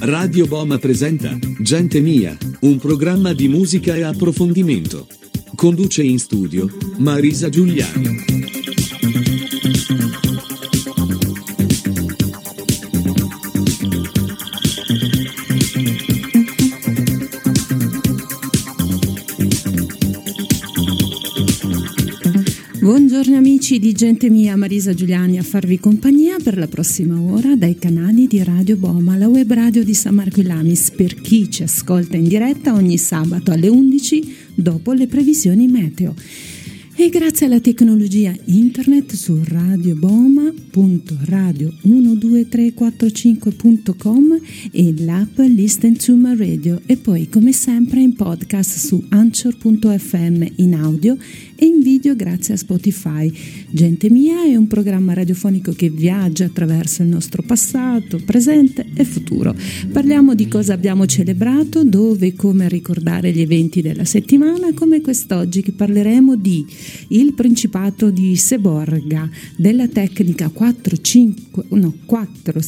Radio Boma presenta Gente Mia, un programma di musica e approfondimento. Conduce in studio Marisa Giuliani. Amici di Gente Mia, Marisa Giuliani a farvi compagnia per la prossima ora dai canali di Radio Boma, la web radio di San Marco Ilamis, per chi ci ascolta in diretta ogni sabato alle 11 dopo le previsioni meteo. E grazie alla tecnologia internet su radioboma.radio12345.com e l'app Listen to My Radio e poi come sempre in podcast su anchor.fm in audio e in video grazie a Spotify. Gente mia è un programma radiofonico che viaggia attraverso il nostro passato, presente e futuro. Parliamo di cosa abbiamo celebrato, dove come ricordare gli eventi della settimana, come quest'oggi che parleremo di il Principato di Seborga, della tecnica 4, 5, no, 4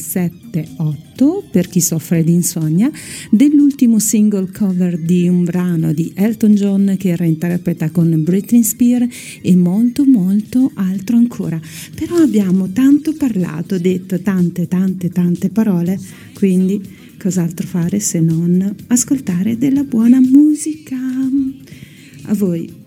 7, 8 per chi soffre di insonnia, dell'ultimo single cover di un brano di Elton John che reinterpreta con Britney Spears e molto molto altro ancora. Però abbiamo tanto parlato, detto tante tante tante parole, quindi cos'altro fare se non ascoltare della buona musica. A voi.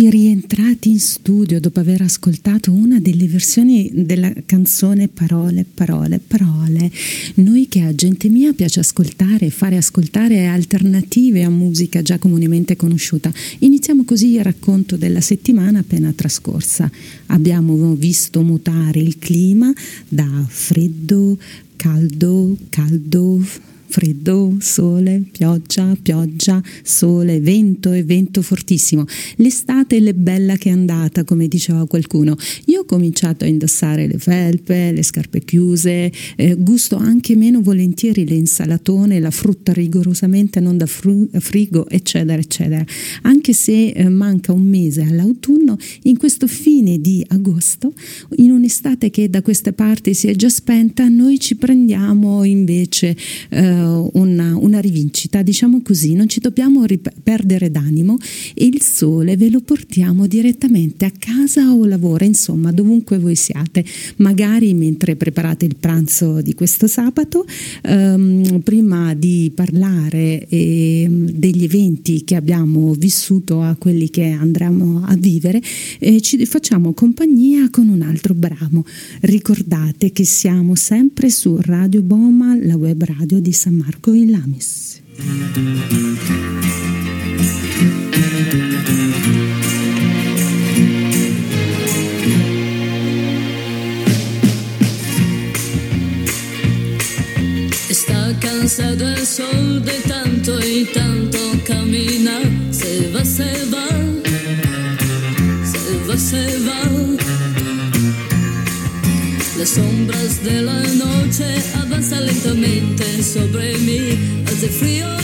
Eccoci rientrati in studio dopo aver ascoltato una delle versioni della canzone Parole, parole, parole. Noi che a gente mia piace ascoltare e fare ascoltare alternative a musica già comunemente conosciuta. Iniziamo così il racconto della settimana appena trascorsa. Abbiamo visto mutare il clima da freddo, caldo, caldo, freddo, sole, pioggia, pioggia, sole, vento e vento fortissimo. L'estate è bella che è andata, come diceva qualcuno. Io ho cominciato a indossare le felpe, le scarpe chiuse, eh, gusto anche meno volentieri le insalatone, la frutta rigorosamente non da fru- frigo, eccetera, eccetera. Anche se eh, manca un mese all'autunno, in questo fine di agosto, in un'estate che da queste parti si è già spenta, noi ci prendiamo invece eh, una, una, rivincita, diciamo così, non ci dobbiamo rip- perdere d'animo e il sole ve lo portiamo direttamente a casa o lavoro, insomma, dovunque voi siate, magari mentre preparate il pranzo di questo sabato, ehm, prima di parlare eh, degli eventi che abbiamo vissuto a quelli che andremo a vivere, eh, ci facciamo compagnia con un altro brano. Ricordate che siamo sempre su Radio Boma, la web radio di San Marco in Lamis. free.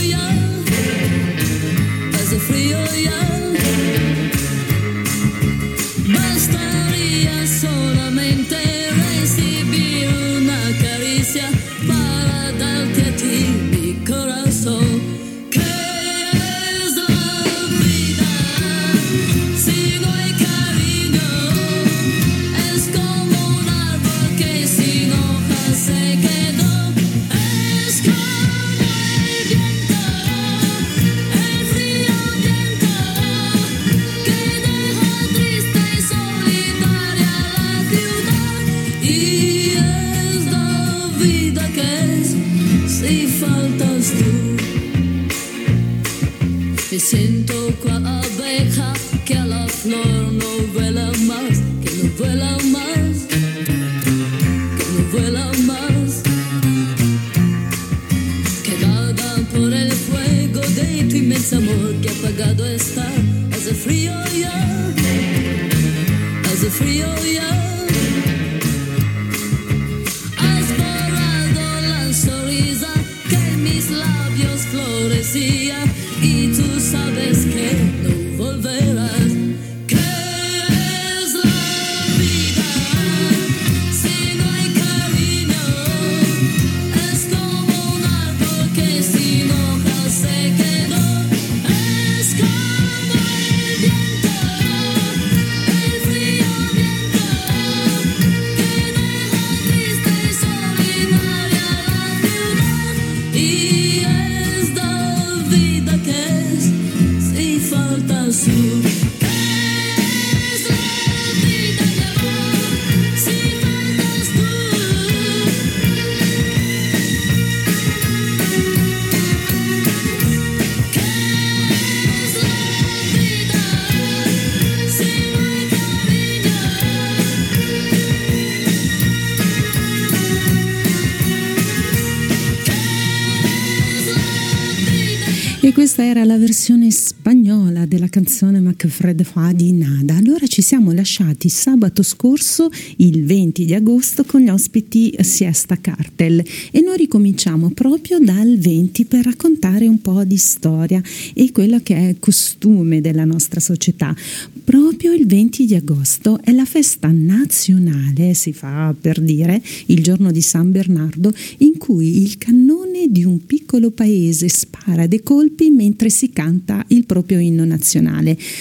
Canzone Macfred fa di Nada. Allora ci siamo lasciati sabato scorso, il 20 di agosto, con gli ospiti Siesta Cartel e noi ricominciamo proprio dal 20 per raccontare un po' di storia e quello che è costume della nostra società. Proprio il 20 di agosto è la festa nazionale, si fa per dire, il giorno di San Bernardo, in cui il cannone di un piccolo paese spara dei colpi mentre si canta il proprio inno nazionale.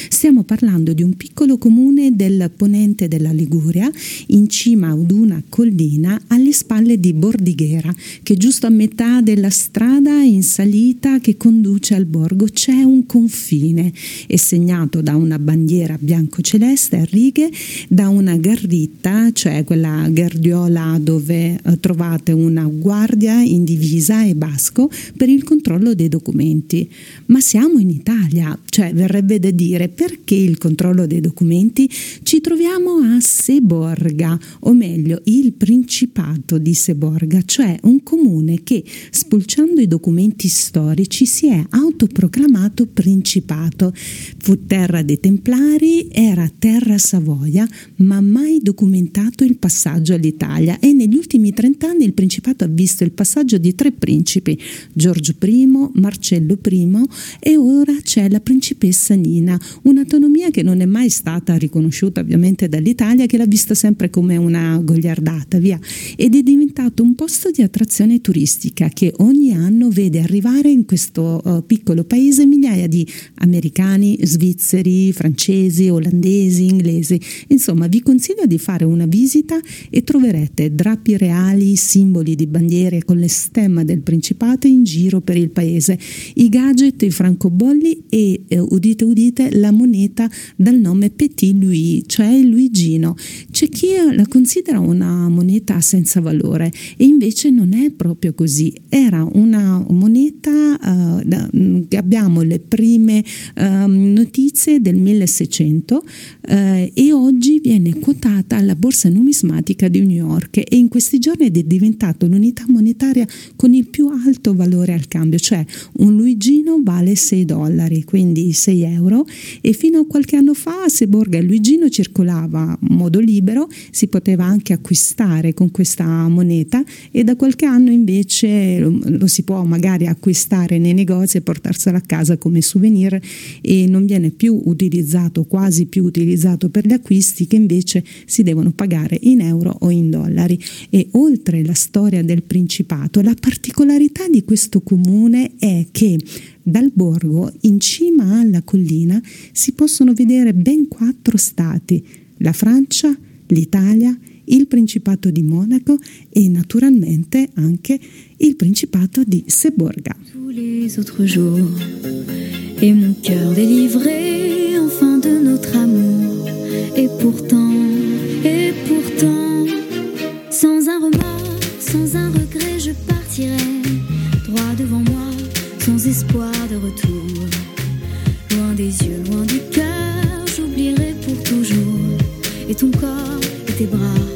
Stiamo parlando di un piccolo comune del ponente della Liguria, in cima ad una collina alle spalle di Bordighera, che giusto a metà della strada in salita che conduce al borgo c'è un confine, è segnato da una bandiera bianco-celeste a righe, da una garritta, cioè quella gardiola dove eh, trovate una guardia in divisa e basco per il controllo dei documenti. Ma siamo in Italia, cioè verrebbe da dire perché il controllo dei documenti? Ci troviamo a Seborga, o meglio il Principato di Seborga, cioè un comune che spulciando i documenti storici si è autoproclamato principato. Fu terra dei Templari, era terra Savoia, ma mai documentato il passaggio all'Italia e negli ultimi trent'anni il Principato ha visto il passaggio di tre principi, Giorgio I, Marcello I e ora c'è la principessa Nina, un'autonomia che non è mai stata riconosciuta ovviamente dall'Italia, che l'ha vista sempre come una gogliardata, via, ed è diventato un posto di attrazione turistica che ogni anno vede arrivare in questo uh, piccolo paese migliaia di americani, svizzeri, francesi, olandesi, inglesi. Insomma, vi consiglio di fare una visita e troverete drappi reali, simboli di bandiere con le stemma del Principato in giro per il paese, i gadget, i francobolli e, eh, udite udite, la moneta dal nome Petit Louis, cioè Luigino. C'è chi la considera una moneta senza valore e invece non è proprio così. Era una moneta che abbiamo le prime uh, notizie del 1600 uh, e oggi viene quotata alla borsa numismatica di New York e in questi giorni è diventata l'unità monetaria con il più alto valore al cambio, cioè un Luigino vale 6 dollari, quindi 6 euro e fino a qualche anno fa a Seborga il Luigino circolava in modo libero, si poteva anche acquistare con questa moneta e da qualche anno invece lo, lo si può magari acquistare nei negozi e portarselo a casa come souvenir e non viene più utilizzato, quasi più utilizzato per gli acquisti che invece si devono pagare in euro o in dollari. E oltre la storia del Principato, la particolarità di questo comune è che dal borgo, in cima alla collina, si possono vedere ben quattro stati, la Francia, l'Italia, il Principato di Monaco e naturalmente anche il Principato di Seborga. tous autres jours et mon cœur délivré enfin de notre amour et pourtant et pourtant sans un remords sans un regret je partirai sans espoir de retour. Loin des yeux loin du cœur j'oublierai pour toujours. Et ton corps et tes bras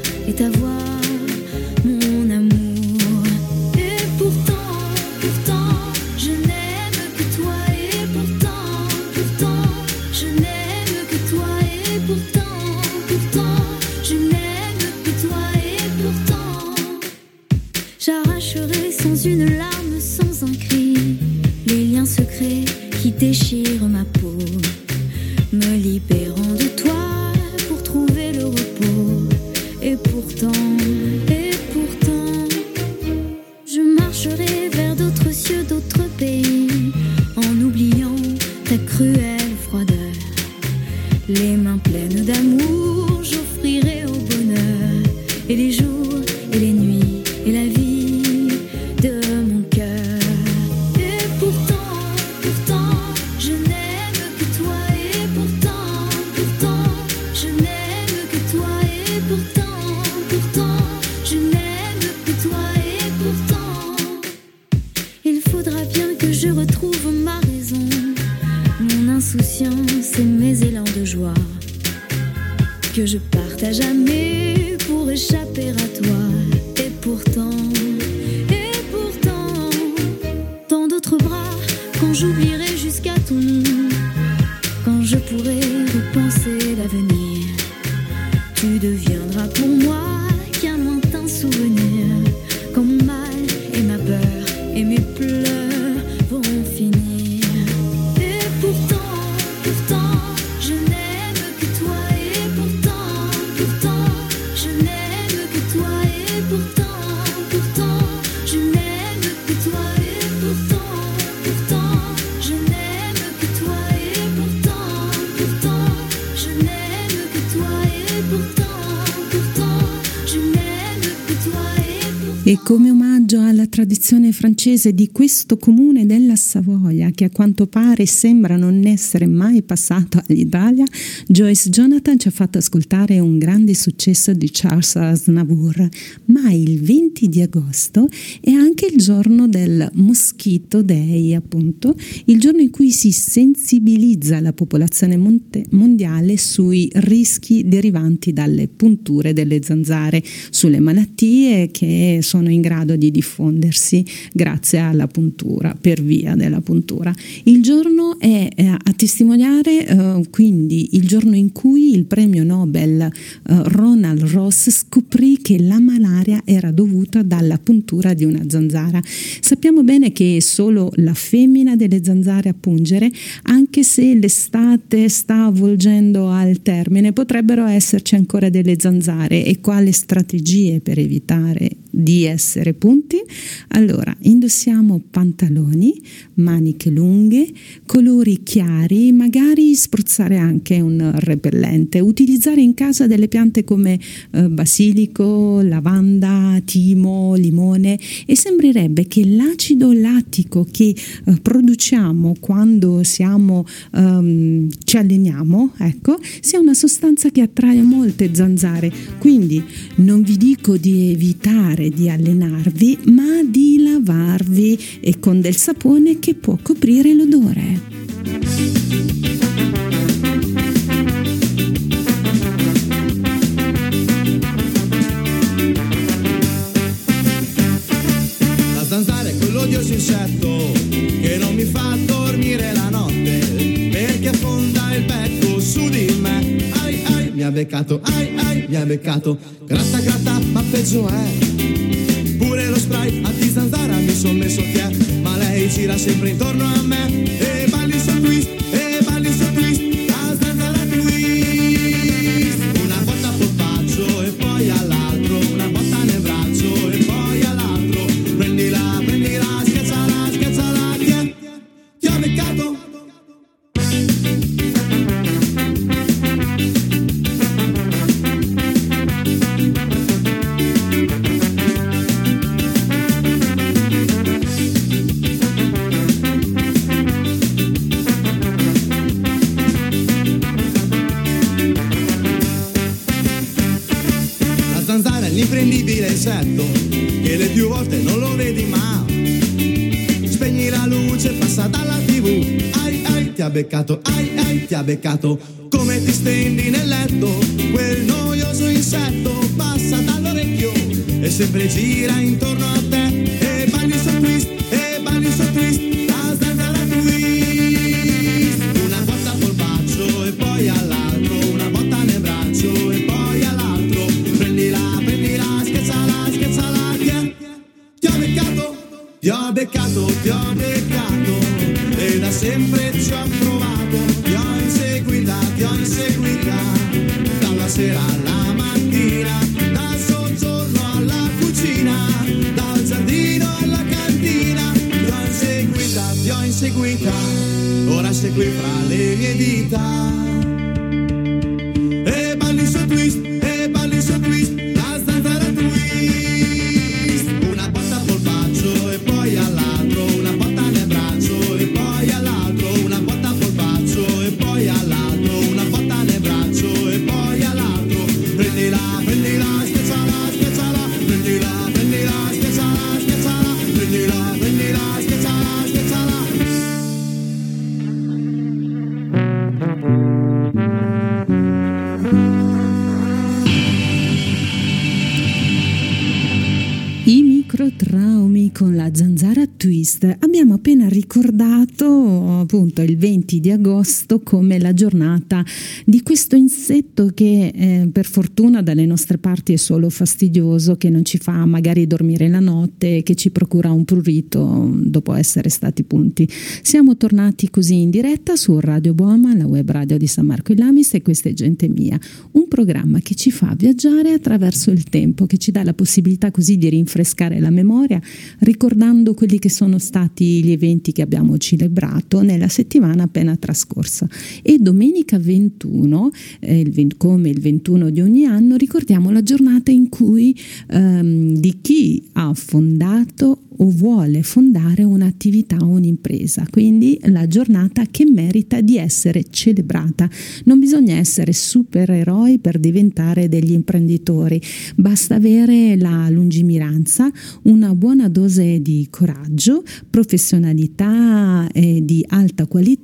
francese di questo comune della Savoia, che a quanto pare sembra non essere mai passato all'Italia, Joyce Jonathan ci ha fatto ascoltare un grande successo di Charles Aznavour. Ma il 20 di agosto è anche il giorno del Mosquito Day, appunto, il giorno in cui si sensibilizza la popolazione monte- mondiale sui rischi derivanti dalle punture delle zanzare, sulle malattie che sono in grado di diffondersi grazie alla puntura, per via della puntura. Il giorno è eh, a testimoniare eh, quindi il giorno in cui il premio Nobel eh, Ronald Ross scoprì che la malaria era dovuta dalla puntura di una zanzara. Sappiamo bene che è solo la femmina delle zanzare a pungere, anche se l'estate sta avvolgendo al termine, potrebbero esserci ancora delle zanzare e quali strategie per evitare di essere punti? Allora, indossiamo pantaloni, maniche lunghe, colori chiari, magari spruzzare anche un repellente, utilizzare in casa delle piante come eh, basilico, lavanda, timo, limone e sembrerebbe che l'acido lattico che eh, produciamo quando siamo, ehm, ci alleniamo, ecco, sia una sostanza che attrae molte zanzare. Quindi non vi dico di evitare di allenarvi, ma di lavarvi e con del sapone che può coprire l'odore. Ha beccato, ai ai, mi ha beccato. Gratta gratta, ma peggio è. Pure lo spray anti-zanzara mi son messo che ma lei gira sempre intorno a me e l'imprendibile insetto che le più volte non lo vedi mai. Spegni la luce, passa dalla tv. Ai ai, ti ha beccato, ai ai, ti ha beccato. Come ti stendi nel letto, quel noioso insetto passa dall'orecchio e sempre gira intorno a te. E balli il suo twist, e balli il suo twist. Beccato, ti ho beccato e da sempre ci ho provato, ti ho inseguita, ti ho inseguita dalla sera alla mattina, dal soggiorno alla cucina, dal giardino alla cantina, ti ho inseguita, ti ho inseguita, ora sei qui fra le mie dita. 20 di agosto come la giornata di questo insetto che eh, per fortuna dalle nostre parti è solo fastidioso, che non ci fa magari dormire la notte, che ci procura un prurito dopo essere stati punti. Siamo tornati così in diretta su Radio Boma, la web radio di San Marco in Lamis e questa è Gente Mia, un programma che ci fa viaggiare attraverso il tempo, che ci dà la possibilità così di rinfrescare la memoria ricordando quelli che sono stati gli eventi che abbiamo celebrato nella settimana appena trascorsa. E domenica 21, eh, il, come il 21 di ogni anno, ricordiamo la giornata in cui ehm, di chi ha fondato o vuole fondare un'attività o un'impresa, quindi la giornata che merita di essere celebrata. Non bisogna essere supereroi per diventare degli imprenditori, basta avere la lungimiranza, una buona dose di coraggio, professionalità eh, di alta qualità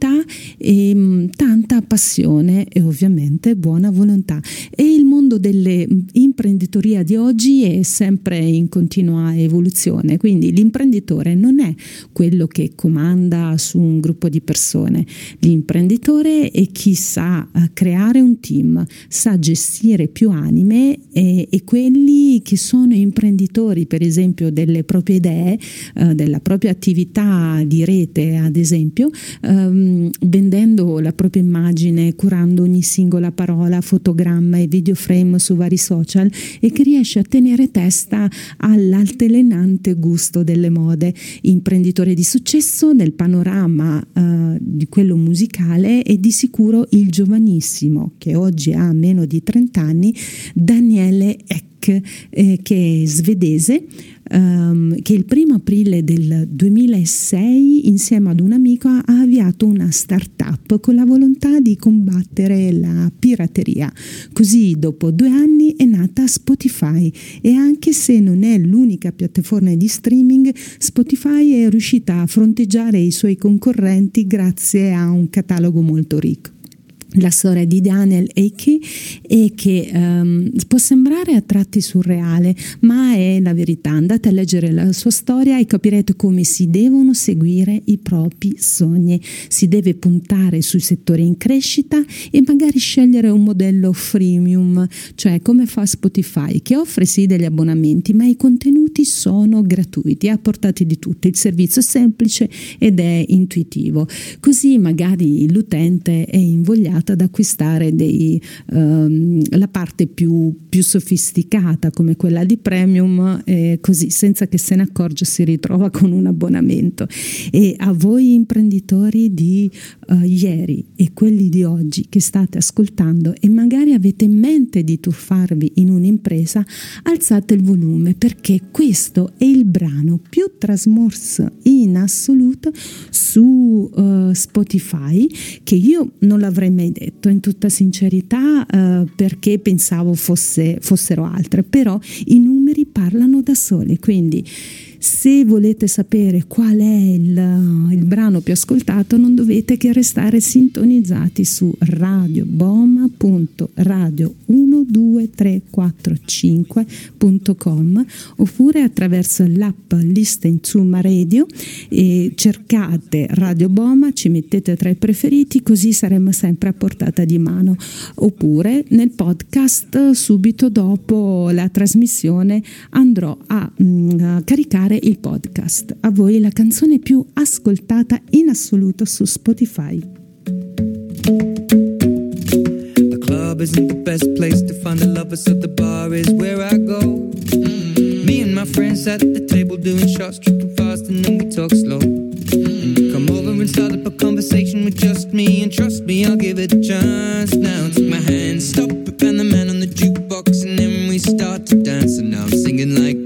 e mh, mm, tanta passione e ovviamente buona volontà. E il mondo dell'imprenditoria di oggi è sempre in continua evoluzione, quindi l'imprenditore non è quello che comanda su un gruppo di persone, l'imprenditore è chi sa eh, creare un team, sa gestire più anime e, e quelli che sono imprenditori, per esempio, delle proprie idee, eh, della propria attività di rete, ad esempio, ehm, vendendo la propria immagine, curando ogni singola parola, fotogramma e videoframe su vari social e che riesce a tenere testa all'altelenante gusto del delle mode, imprenditore di successo nel panorama eh, di quello musicale e di sicuro il giovanissimo, che oggi ha meno di 30 anni, Daniele Eck, eh, che è svedese, um, che il primo aprile del 2006 insieme ad un amico ha avviato una start-up con la volontà di combattere la pirateria. Così dopo due anni è nata Spotify e anche se non è l'unica piattaforma di streaming, Spotify è riuscita a fronteggiare i suoi concorrenti grazie a un catalogo molto ricco la storia di Daniel Eiki e che um, può sembrare a tratti surreale, ma è la verità. Andate a leggere la sua storia e capirete come si devono seguire i propri sogni. Si deve puntare sui settori in crescita e magari scegliere un modello freemium, cioè come fa Spotify, che offre sì degli abbonamenti, ma i contenuti sono gratuiti, a portata di tutti. Il servizio è semplice ed è intuitivo. Così magari l'utente è invogliato ad acquistare dei, um, la parte più, più, sofisticata come quella di premium e così senza che se ne accorge si ritrova con un abbonamento. E a voi imprenditori di uh, ieri e quelli di oggi che state ascoltando e magari avete in mente di tuffarvi in un'impresa alzate il volume perché questo è il brano più trasmosso in assoluto su uh, Spotify che io non l'avrei mai detto in tutta sincerità eh, perché pensavo fosse, fossero altre, però i numeri parlano da soli, quindi se volete sapere qual è il, il, brano più ascoltato non dovete che restare sintonizzati su radioboma.radio12345.com oppure attraverso l'app Listen to My Radio e cercate Radio Boma, ci mettete tra i preferiti così saremo sempre a portata di mano. Oppure nel podcast subito dopo la trasmissione andrò a, mh, mm, a caricare ascoltare il podcast. A voi la canzone più ascoltata in assoluto su Spotify. The club isn't the best place to find the lovers, so the bar is where I go. Mm-hmm. Me and my friends at the table doing shots, tripping fast, and then we talk slow. Mm-hmm. Come over and start up a conversation with just me, and trust me, I'll give it a chance. Now take my hand, stop and the man on the jukebox, and then we start to dance. And I'm singing like,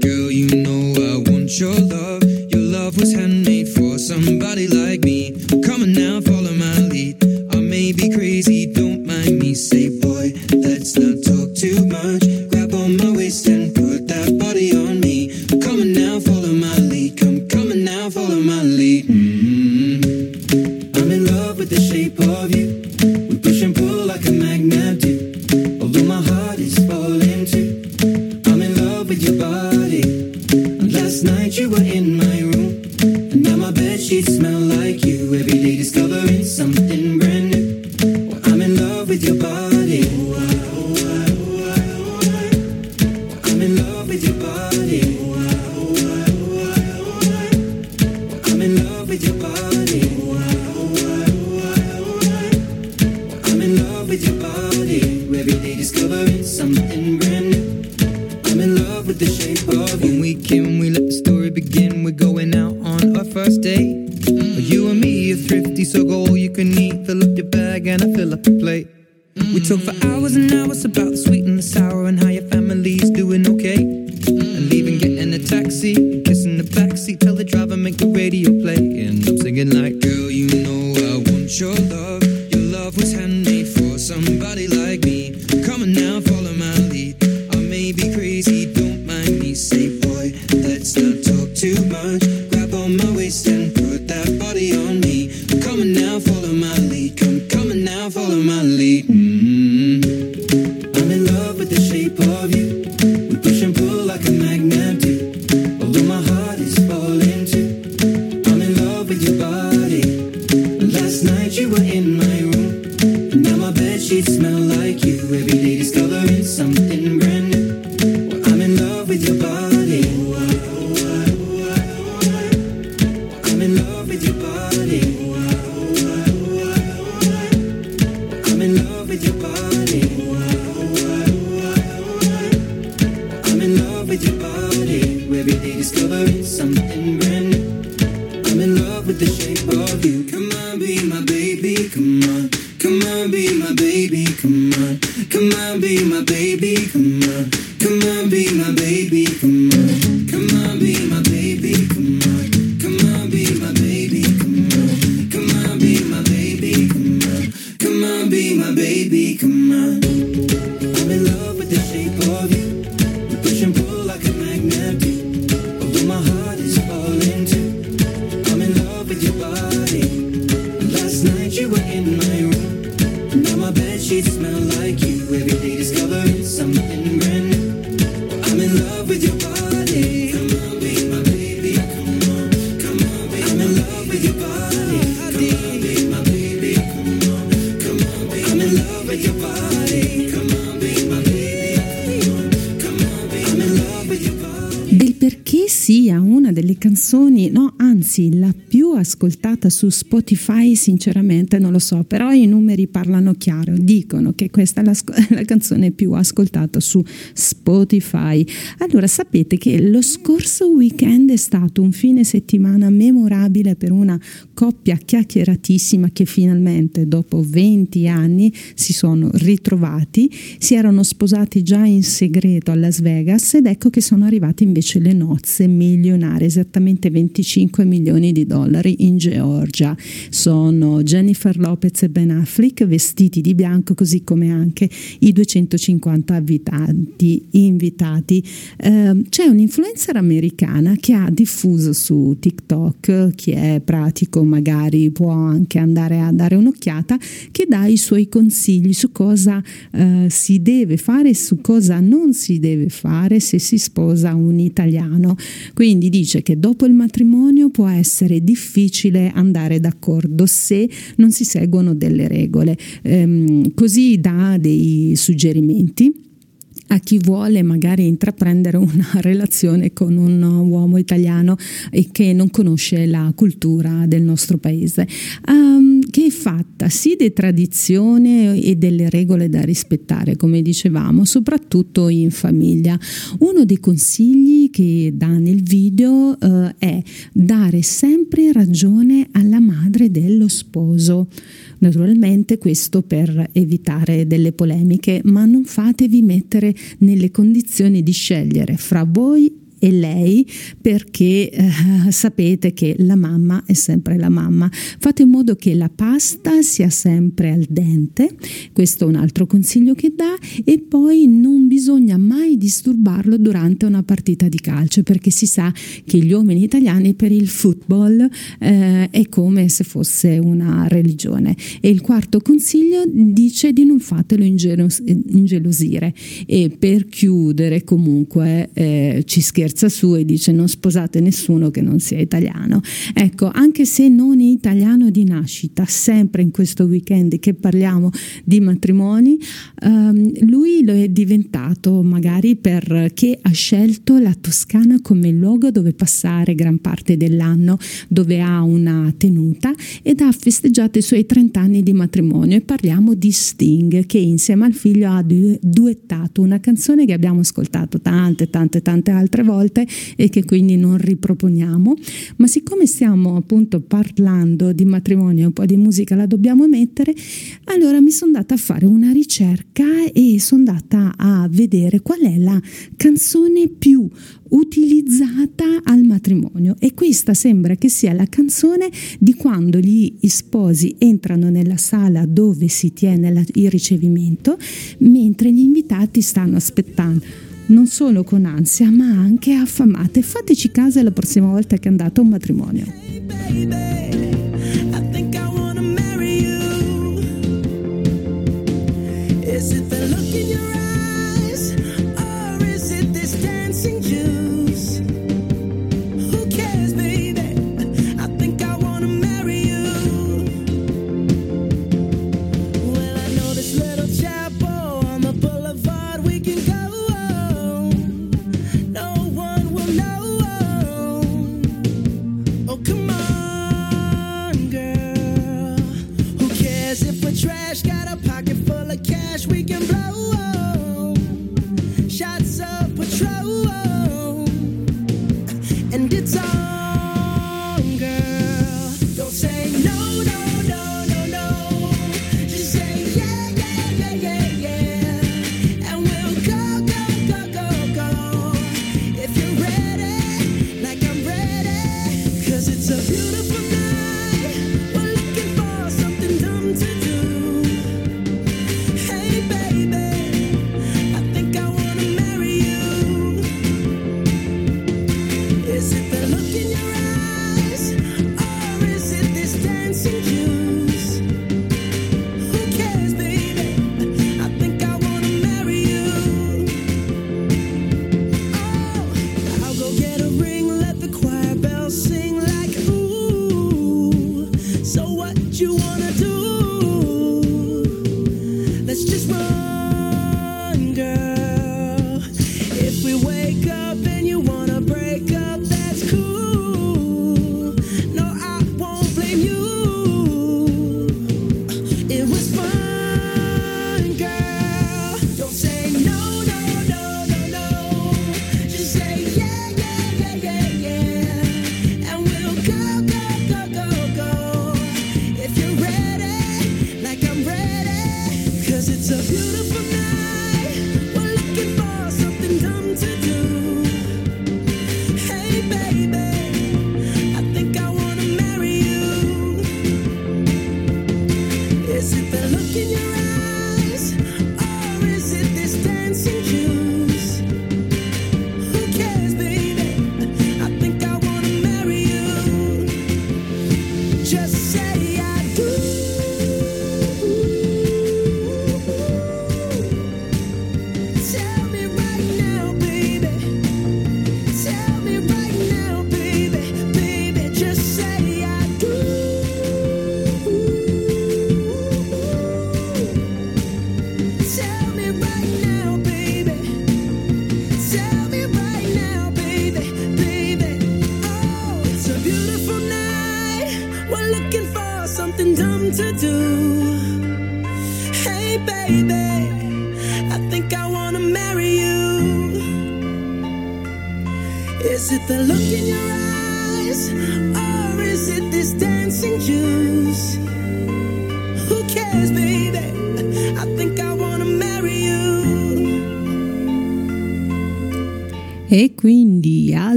your love. Your love was handmade for somebody like me. Perché sia una delle canzoni, no, anzi la più ascoltata su Spotify, sinceramente non lo so, però i numeri parlano chiaro, dicono che questa è la, la canzone più ascoltata su Spotify. Allora sapete che lo scorso weekend è stato un fine settimana memorabile per una coppia chiacchieratissima che finalmente dopo 20 anni si sono ritrovati, si erano sposati già in segreto a Las Vegas ed ecco che sono arrivate invece le nozze milionarie, esattamente 25 milioni di dollari in Georgia. Sono Jennifer Lopez e Ben Affleck vestiti di bianco così come anche i 250 abitanti invitati. Eh, c'è un'influencer americana che ha diffuso su TikTok, chi è pratico magari può anche andare a dare un'occhiata, che dà i suoi consigli su cosa eh, si deve fare e su cosa non si deve fare se si sposa un italiano. Quindi dice che dopo il matrimonio può essere difficile andare d'accordo se non si seguono delle regole. Ehm, così dà dei suggerimenti a chi vuole magari intraprendere una relazione con un uomo italiano e che non conosce la cultura del nostro paese, um, che è fatta sì di tradizione e delle regole da rispettare, come dicevamo, soprattutto in famiglia. Uno dei consigli che dà nel video uh, è dare sempre ragione alla madre dello sposo. Naturalmente questo per evitare delle polemiche, ma non fatevi mettere nelle condizioni di scegliere fra voi e lei perché eh, sapete che la mamma è sempre la mamma. Fate in modo che la pasta sia sempre al dente, questo è un altro consiglio che dà, e poi non bisogna mai disturbarlo durante una partita di calcio perché si sa che gli uomini italiani per il football eh, è come se fosse una religione. E il quarto consiglio dice di non fatelo ingelos- ingelosire e per chiudere comunque eh, ci scherziamo scherza su e dice non sposate nessuno che non sia italiano. Ecco, anche se non è italiano di nascita, sempre in questo weekend che parliamo di matrimoni, ehm, lui lo è diventato magari per perché ha scelto la Toscana come luogo dove passare gran parte dell'anno, dove ha una tenuta ed ha festeggiato i suoi 30 anni di matrimonio e parliamo di Sting che insieme al figlio ha duettato una canzone che abbiamo ascoltato tante tante tante altre volte e che quindi non riproponiamo, ma siccome stiamo appunto parlando di matrimonio e un po' di musica la dobbiamo mettere, allora mi sono andata a fare una ricerca e sono andata a vedere qual è la canzone più utilizzata al matrimonio. E questa sembra che sia la canzone di quando gli sposi entrano nella sala dove si tiene la, il ricevimento mentre gli invitati stanno aspettando non solo con ansia ma anche affamate fateci caso la prossima volta che andate a un matrimonio baby. I I. Is it the look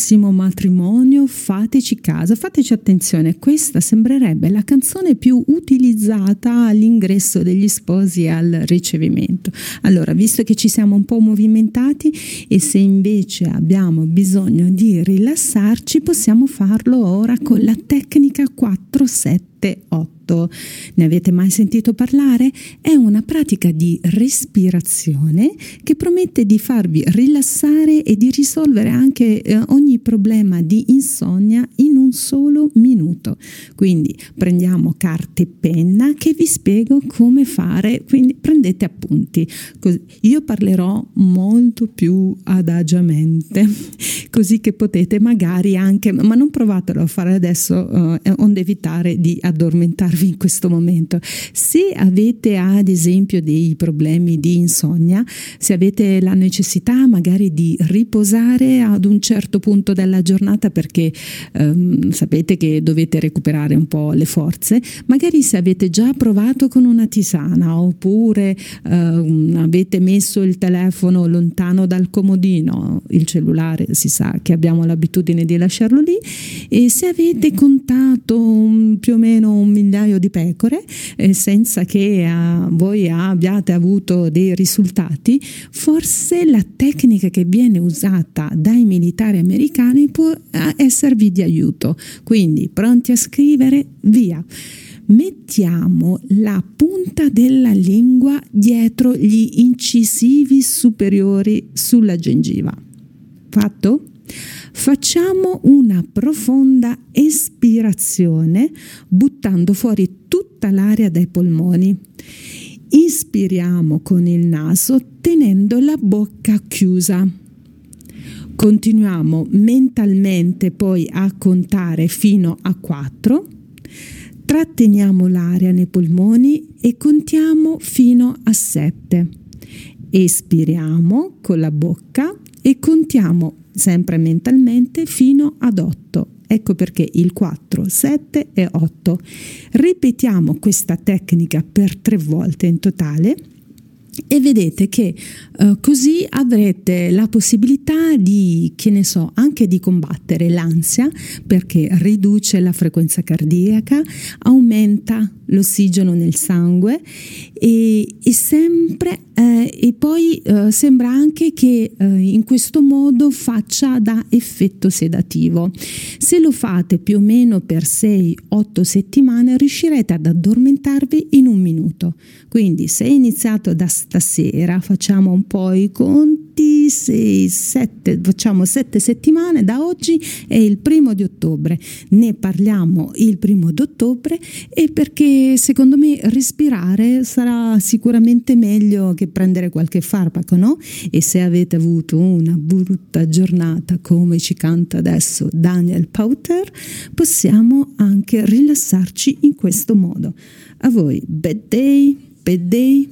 prossimo matrimonio fateci caso, fateci attenzione, questa sembrerebbe la canzone più utilizzata all'ingresso degli sposi al ricevimento. Allora, visto che ci siamo un po' movimentati e se invece abbiamo bisogno di rilassarci, possiamo farlo ora con la tecnica 4-7 478. Ne avete mai sentito parlare? È una pratica di respirazione che promette di farvi rilassare e di risolvere anche eh, ogni problema di insonnia in un solo minuto. Quindi prendiamo carta e penna che vi spiego come fare, quindi prendete appunti. Io parlerò molto più adagiamente, così che potete magari anche, ma non provatelo a fare adesso, eh, onde evitare di addormentarvi in questo momento. Se avete ad esempio dei problemi di insonnia, se avete la necessità magari di riposare ad un certo punto della giornata perché ehm, sapete che dovete recuperare un po' le forze, magari se avete già provato con una tisana oppure ehm, avete messo il telefono lontano dal comodino, il cellulare si sa che abbiamo l'abitudine di lasciarlo lì e se avete contato un, più o meno un migliaio di pecore eh, senza che eh, voi abbiate avuto dei risultati, forse la tecnica che viene usata dai militari americani può eh, esservi di aiuto. Quindi pronti a scrivere? Via mettiamo la punta della lingua dietro gli incisivi superiori sulla gengiva. Fatto? Facciamo una profonda espirazione buttando fuori tutta l'aria dai polmoni. Inspiriamo con il naso tenendo la bocca chiusa. Continuiamo mentalmente poi a contare fino a 4 Tratteniamo l'aria nei polmoni e contiamo fino a 7. Espiriamo con la bocca e contiamo sempre mentalmente fino ad 8. Ecco perché il 4, 7 e 8. Ripetiamo questa tecnica per tre volte in totale e vedete che uh, così avrete la possibilità di, che ne so, anche di combattere l'ansia perché riduce la frequenza cardiaca, aumenta l'ossigeno nel sangue e, e sempre eh, e poi eh, sembra anche che eh, in questo modo faccia da effetto sedativo. Se lo fate più o meno per 6-8 settimane riuscirete ad addormentarvi in un minuto. Quindi se iniziato da stasera facciamo un po' i conti, 6, 7, facciamo 7 settimane da oggi è il primo di ottobre. Ne parliamo il primo di ottobre e perché secondo me respirare sarà sicuramente meglio che prendere qualche farmaco, no? E se avete avuto una brutta giornata come ci canta adesso Daniel Powter, possiamo anche rilassarci in questo modo. A voi, bad day, bad day.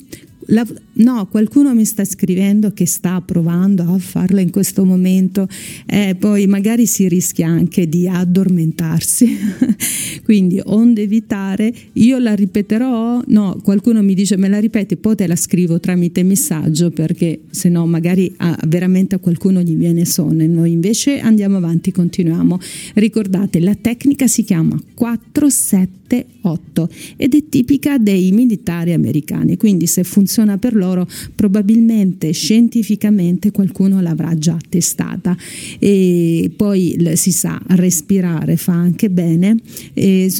La, no, qualcuno mi sta scrivendo che sta provando a farlo in questo momento eh, poi magari si rischia anche di addormentarsi. Quindi, onde evitare, io la ripeterò, no, qualcuno mi dice me la ripeti, poi te la scrivo tramite messaggio perché se no magari ah, veramente a qualcuno gli viene sonno. E noi invece andiamo avanti, continuiamo. Ricordate, la tecnica si chiama 478 ed è tipica dei militari americani, quindi se funziona per loro probabilmente scientificamente qualcuno l'avrà già testata. E poi si sa respirare fa anche bene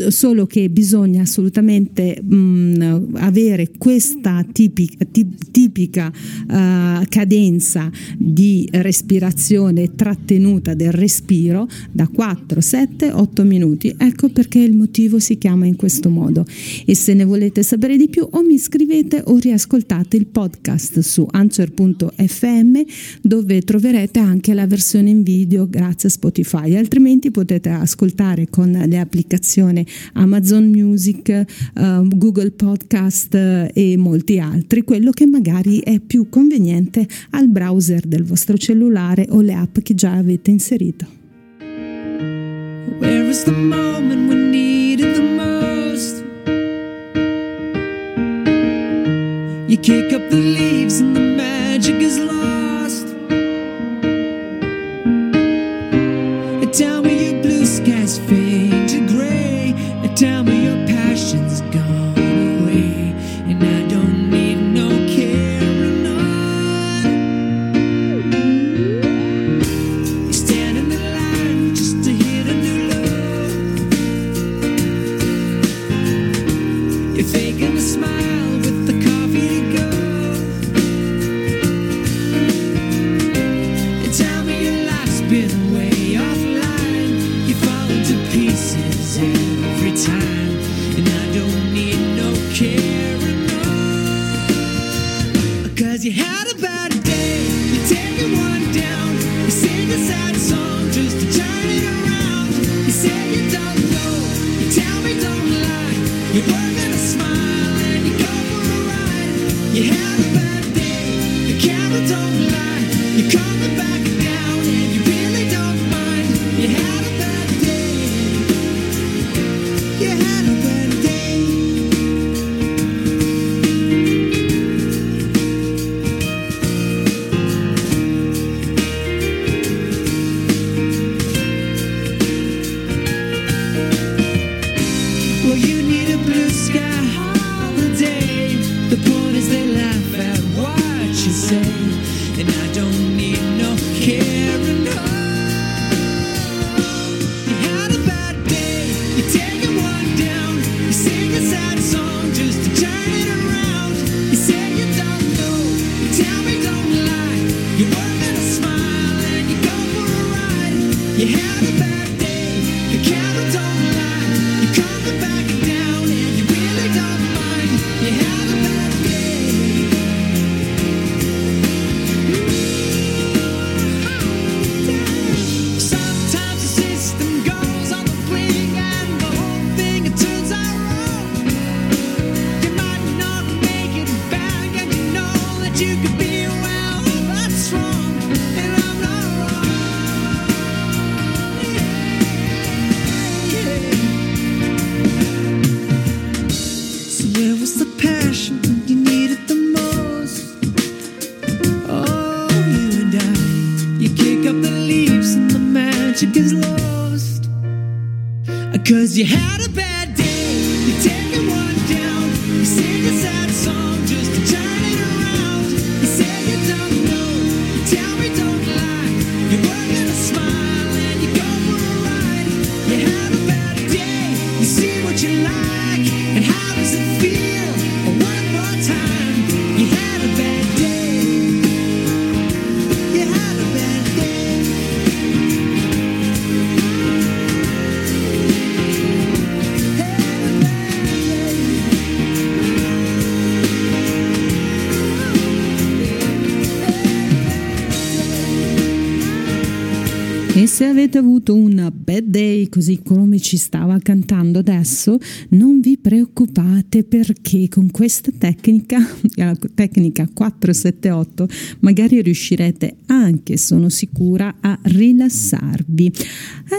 solo che bisogna assolutamente mh, avere questa tipica, tipica uh, cadenza di respirazione trattenuta del respiro da 4, 7, 8 minuti. Ecco perché il motivo si chiama in questo modo. E se ne volete sapere di più o mi scrivete o riascoltate il podcast su anchor.fm dove troverete anche la versione in video grazie a Spotify, altrimenti potete ascoltare con le applicazioni Amazon Music, uh, Google Podcast uh, e molti altri, quello che magari è più conveniente al browser del vostro cellulare o le app che già avete inserito. Where is the moment we need kick up the leaves and the magic is lost. Se avete avuto una bad day così come ci stava cantando adesso, non vi preoccupate perché con questa tecnica, la tecnica 478, magari riuscirete anche, sono sicura, a rilassarvi.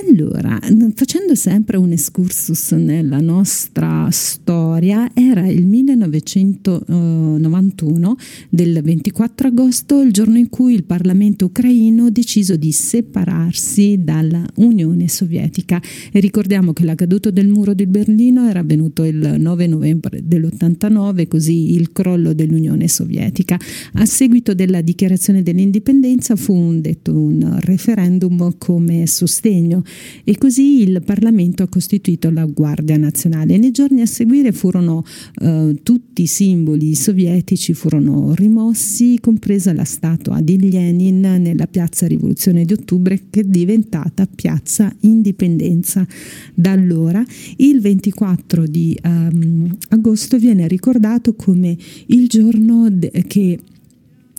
Allora, facendo sempre un excursus nella nostra storia, era il 1991 del 24 agosto, il giorno in cui il Parlamento ucraino ha deciso di separarsi dalla Unione Sovietica e ricordiamo che la caduta del muro di Berlino era avvenuto il 9 novembre dell'89, così il crollo dell'Unione Sovietica. A seguito della dichiarazione dell'indipendenza fu un, detto un referendum come sostegno e così il Parlamento ha costituito la Guardia Nazionale. Nei giorni a seguire furono eh, tutti i simboli sovietici furono rimossi, compresa la statua di Lenin nella piazza Rivoluzione di Ottobre che è diventata piazza Indipendenza. Da allora il 24 di ehm, agosto viene ricordato come il giorno de- che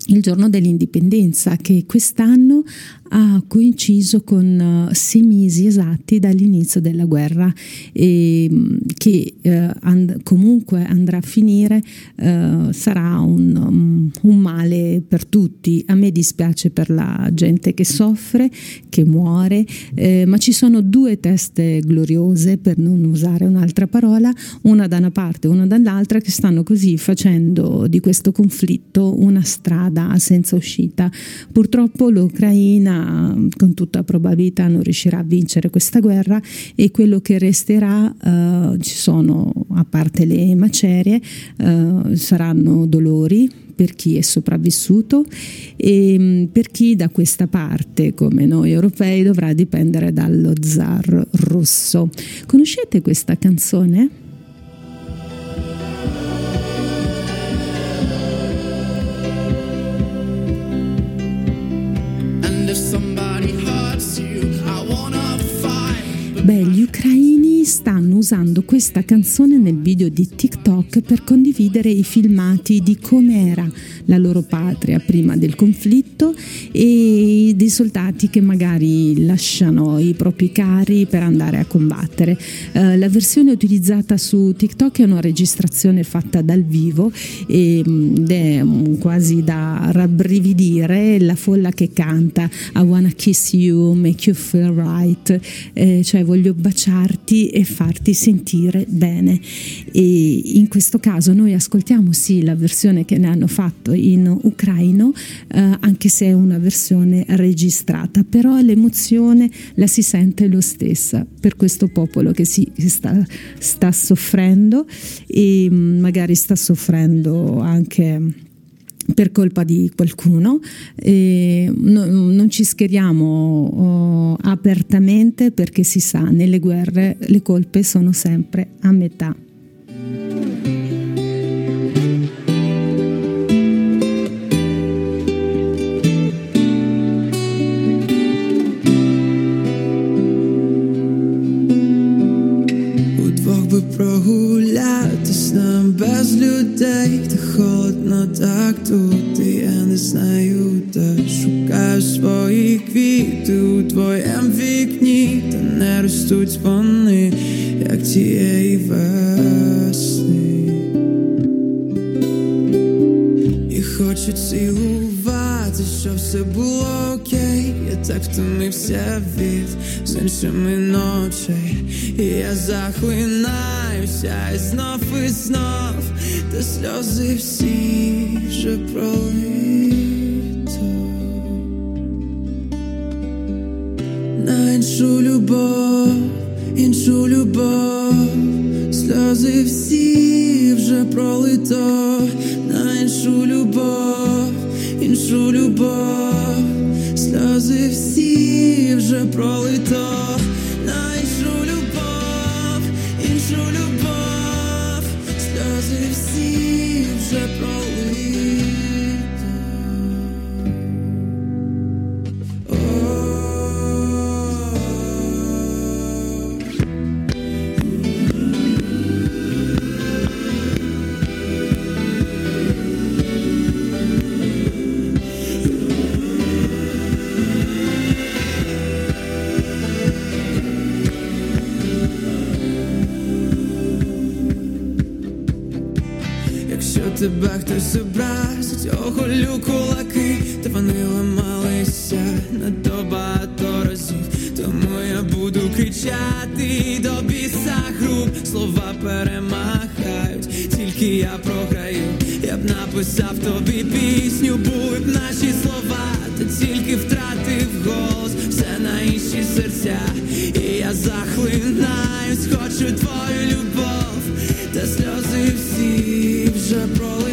il giorno dell'indipendenza che quest'anno ha coinciso con uh, sei mesi esatti dall'inizio della guerra e mh, che uh, and- comunque andrà a finire uh, sarà un, um, un male per tutti. A me dispiace per la gente che soffre, che muore, eh, ma ci sono due teste gloriose, per non usare un'altra parola, una da una parte e una dall'altra, che stanno così facendo di questo conflitto una strada senza uscita. Purtroppo l'Ucraina con tutta probabilità non riuscirà a vincere questa guerra e quello che resterà eh, ci sono a parte le macerie eh, saranno dolori per chi è sopravvissuto e mh, per chi da questa parte come noi europei dovrà dipendere dallo zar russo conoscete questa canzone? Ucraini stanno usando questa canzone nel video di TikTok per condividere i filmati di com'era la loro patria prima del conflitto e dei soldati che magari lasciano i propri cari per andare a combattere. Eh, la versione utilizzata su TikTok è una registrazione fatta dal vivo mm, ed è mm, quasi da rabbrividire la folla che canta I wanna kiss you, make you feel right, eh, cioè voglio baciarti e farti sentire bene. E in questo caso noi ascoltiamo sì la versione che ne hanno fatto in ucraino, eh, anche se è una versione registrata, però l'emozione la si sente lo stessa per questo popolo che si sta, sta soffrendo e mm, magari sta soffrendo anche per colpa di qualcuno, E no, non ci scheriamo oh, apertamente perché si sa, nelle guerre le colpe sono sempre a metà. prohulać, to znam bez ludzi, to chodzi. Холодно так тут, і я не знаю, де шукаю свої квіти у твоєм вікні, та не ростуть вони, як тієї весни. І хочу цілувати, щоб все було окей. Я так втомився від з іншими ночей. І я захлинаюся і знов і знов, та сльози всі should throw написав тобі пісню, були б наші слова, та тільки втратив голос, все на інші серця. І я захлинаюсь, хочу твою любов, та сльози всі вже пролито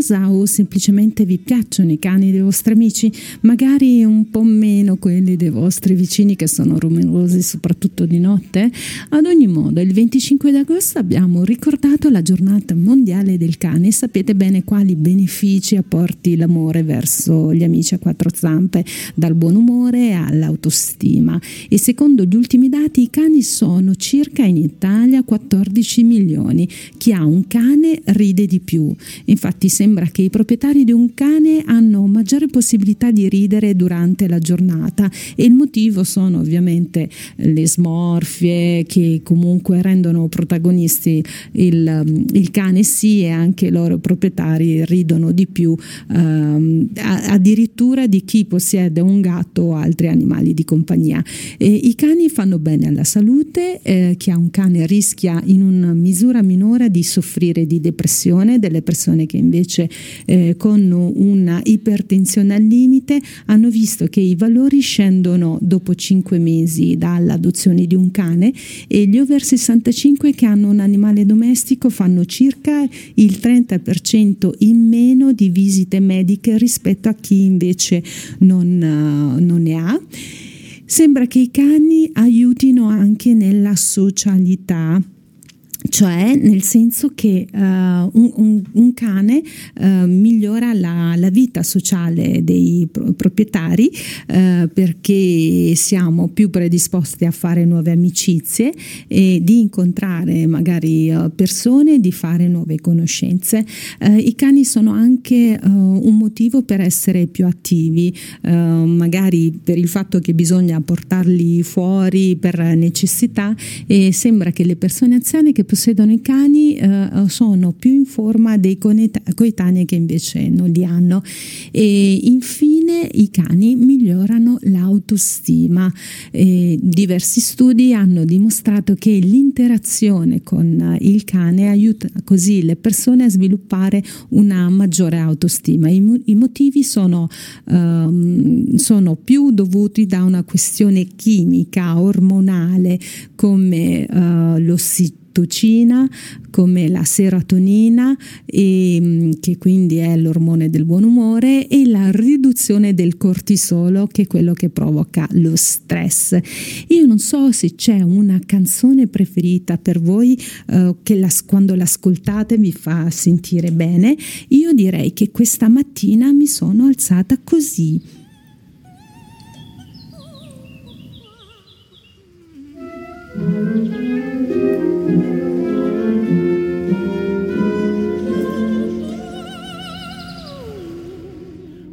casa o semplicemente vi piacciono i cani dei vostri amici? Magari un po' meno quelli dei vostri vicini che sono rumorosi soprattutto di notte? Ad ogni modo, il 25 agosto abbiamo ricordato la giornata mondiale del cane e sapete bene quali benefici apporti l'amore verso gli amici a quattro zampe, dal buon umore all'autostima. E secondo gli ultimi dati i cani sono circa in Italia 14 milioni. Chi ha un cane ride di più. Infatti sembra che i proprietari di un cane hanno maggiore possibilità di ridere durante la giornata e il motivo sono ovviamente le smorfie che comunque rendono protagonisti il, il cane sì e anche i loro proprietari ridono di più ehm, addirittura di chi possiede un gatto o altri animali di compagnia. E I cani fanno bene alla salute, eh, chi ha un cane rischia in una misura minore di soffrire di depressione, delle persone che invece eh, con una ipertensione al limite hanno visto che i valori scendono dopo 5 mesi dall'adozione di un cane e gli over 65 che hanno un animale domestico fanno circa il 30% in meno di visite mediche rispetto a chi invece non, eh, non ne ha. Sembra che i cani aiutino anche nella socialità cioè nel senso che uh, un, un, un, cane uh, migliora la, la, vita sociale dei pro- proprietari uh, perché siamo più predisposti a fare nuove amicizie e di incontrare magari persone, di fare nuove conoscenze. I cani sono anche un motivo per essere più attivi, magari per il fatto che bisogna portarli fuori per necessità e sembra che le persone anziane che possiedono i cani eh, sono più in forma dei coetanei che invece non li hanno. E infine i cani migliorano l'autostima. E diversi studi hanno dimostrato che l'interazione con il cane aiuta così le persone a sviluppare una maggiore autostima. I, i motivi sono, um, sono più dovuti da una questione chimica ormonale come uh, l'ossigeno ossitocina come la serotonina e, mm, che quindi è l'ormone del buon umore e la riduzione del cortisolo che è quello che provoca lo stress. Io non so se c'è una canzone preferita per voi eh, che la, quando l'ascoltate vi fa sentire bene. Io direi che questa mattina mi sono alzata così.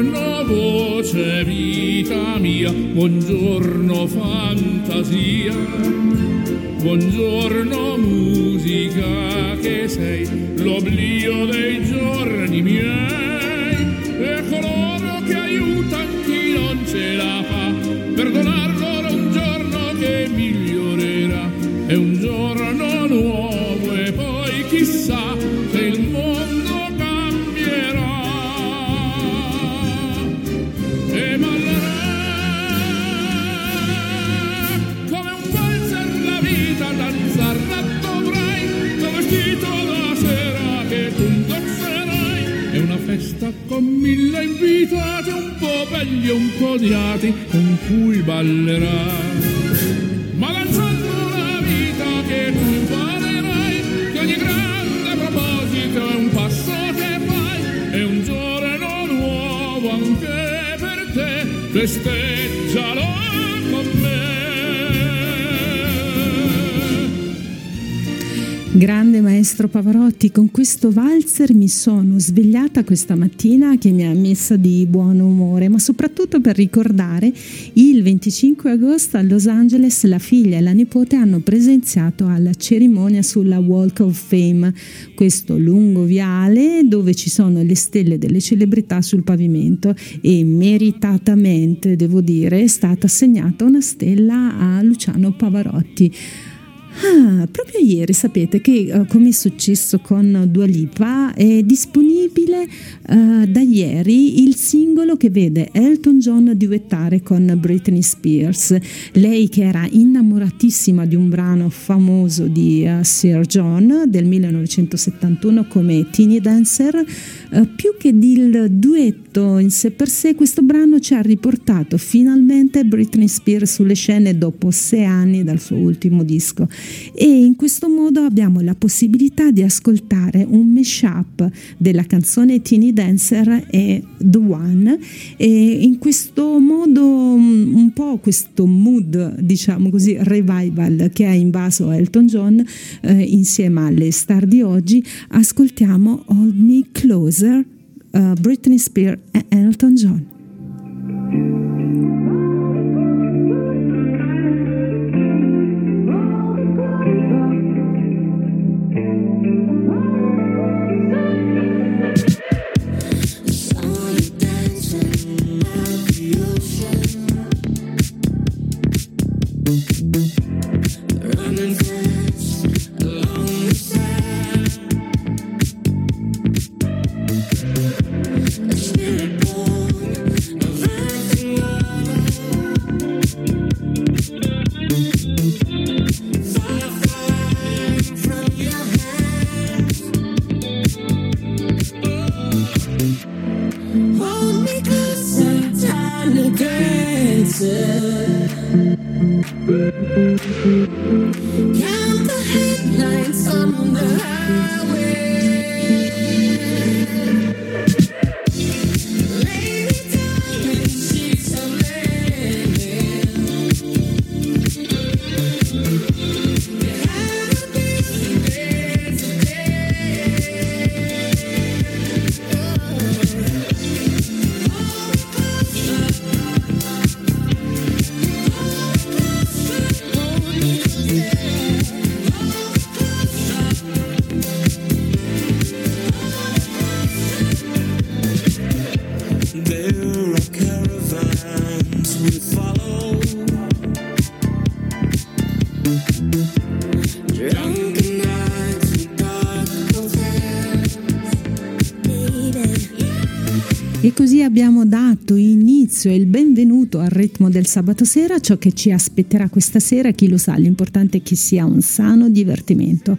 Buongiorno voce vita mia, buongiorno fantasia, buongiorno musica che sei l'oblio dei giorni miei. E coloro che aiutano chi non ce la fa, perdonar loro un giorno che migliorerà, è un giorno nuovo e poi chissà con mille invitati, un po' belli e un po' odiati, con cui ballerai. Ma danzando la vita che tu imparerai, che ogni grande proposito è un passo che fai, è un giorno nuovo anche per te, festeggialo con me. Grande maestro Pavarotti, con questo valzer mi sono svegliata questa mattina che mi ha messa di buon umore, ma soprattutto per ricordare il 25 agosto a Los Angeles la figlia e la nipote hanno presenziato alla cerimonia sulla Walk of Fame, questo lungo viale dove ci sono le stelle delle celebrità sul pavimento e meritatamente, devo dire, è stata assegnata una stella a Luciano Pavarotti. Ah, proprio ieri sapete che eh, come è successo con Dua Lipa è disponibile eh, da ieri il singolo che vede Elton John duettare con Britney Spears. Lei che era innamoratissima di un brano famoso di eh, Sir John del 1971 come Teeny Dancer, più che del duetto in sé per sé questo brano ci ha riportato finalmente Britney Spears sulle scene dopo sei anni dal suo ultimo disco e in questo modo abbiamo la possibilità di ascoltare un mashup della canzone Teeny Dancer e The One. E in questo modo mm, un po' questo mood diciamo così revival che ha invaso Elton John eh, insieme alle star di oggi ascoltiamo Hold Me Closer uh, Britney Spears e Elton John al ritmo del sabato sera, ciò che ci aspetterà questa sera, chi lo sa, l'importante è che sia un sano divertimento.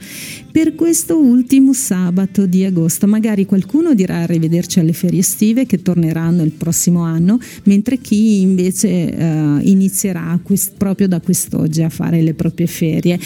Per questo ultimo sabato di agosto, magari qualcuno dirà arrivederci alle ferie estive che torneranno il prossimo anno, mentre chi invece eh, inizierà quest- proprio da quest'oggi a fare le proprie ferie.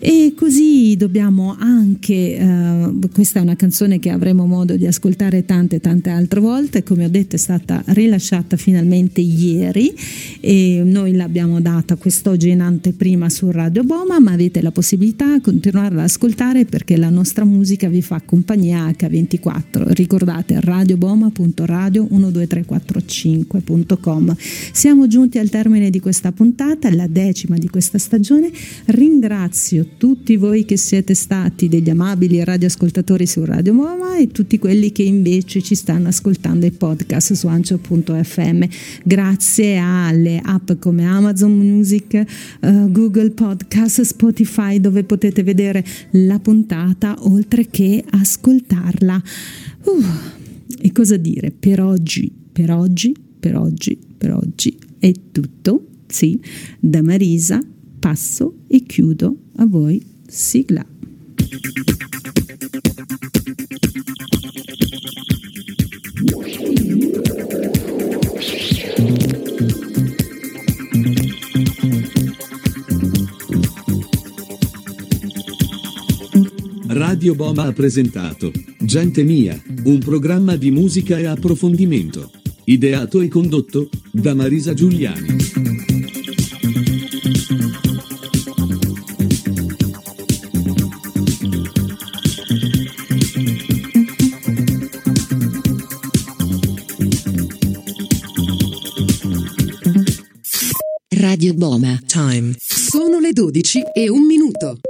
E così dobbiamo anche, eh, questa è una canzone che avremo modo di ascoltare tante tante altre volte, come ho detto è stata rilasciata finalmente ieri e noi l'abbiamo data quest'oggi in anteprima su Radio Boma, ma avete la possibilità di continuare ad ascoltare perché la nostra musica vi fa compagnia H24. Ricordate radioboma.radio12345.com. Siamo giunti al termine di questa puntata, la decima di questa stagione. Ringrazio tutti voi che siete stati degli amabili radioascoltatori su Radio Moma e tutti quelli che invece ci stanno ascoltando i podcast su ancio.fm. Grazie alle app come Amazon Music, uh, Google Podcast, Spotify dove potete vedere la puntata oltre che ascoltarla. Uh, e cosa dire? Per oggi, per oggi, per oggi, per oggi è tutto. Sì, da Marisa passo e chiudo a voi sigla. Radio Boma ha presentato Gente Mia, un programma di musica e approfondimento. Ideato e condotto da Marisa Giuliani. Radio Boma. Time. Sono le 12 e un minuto.